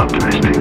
optimistic.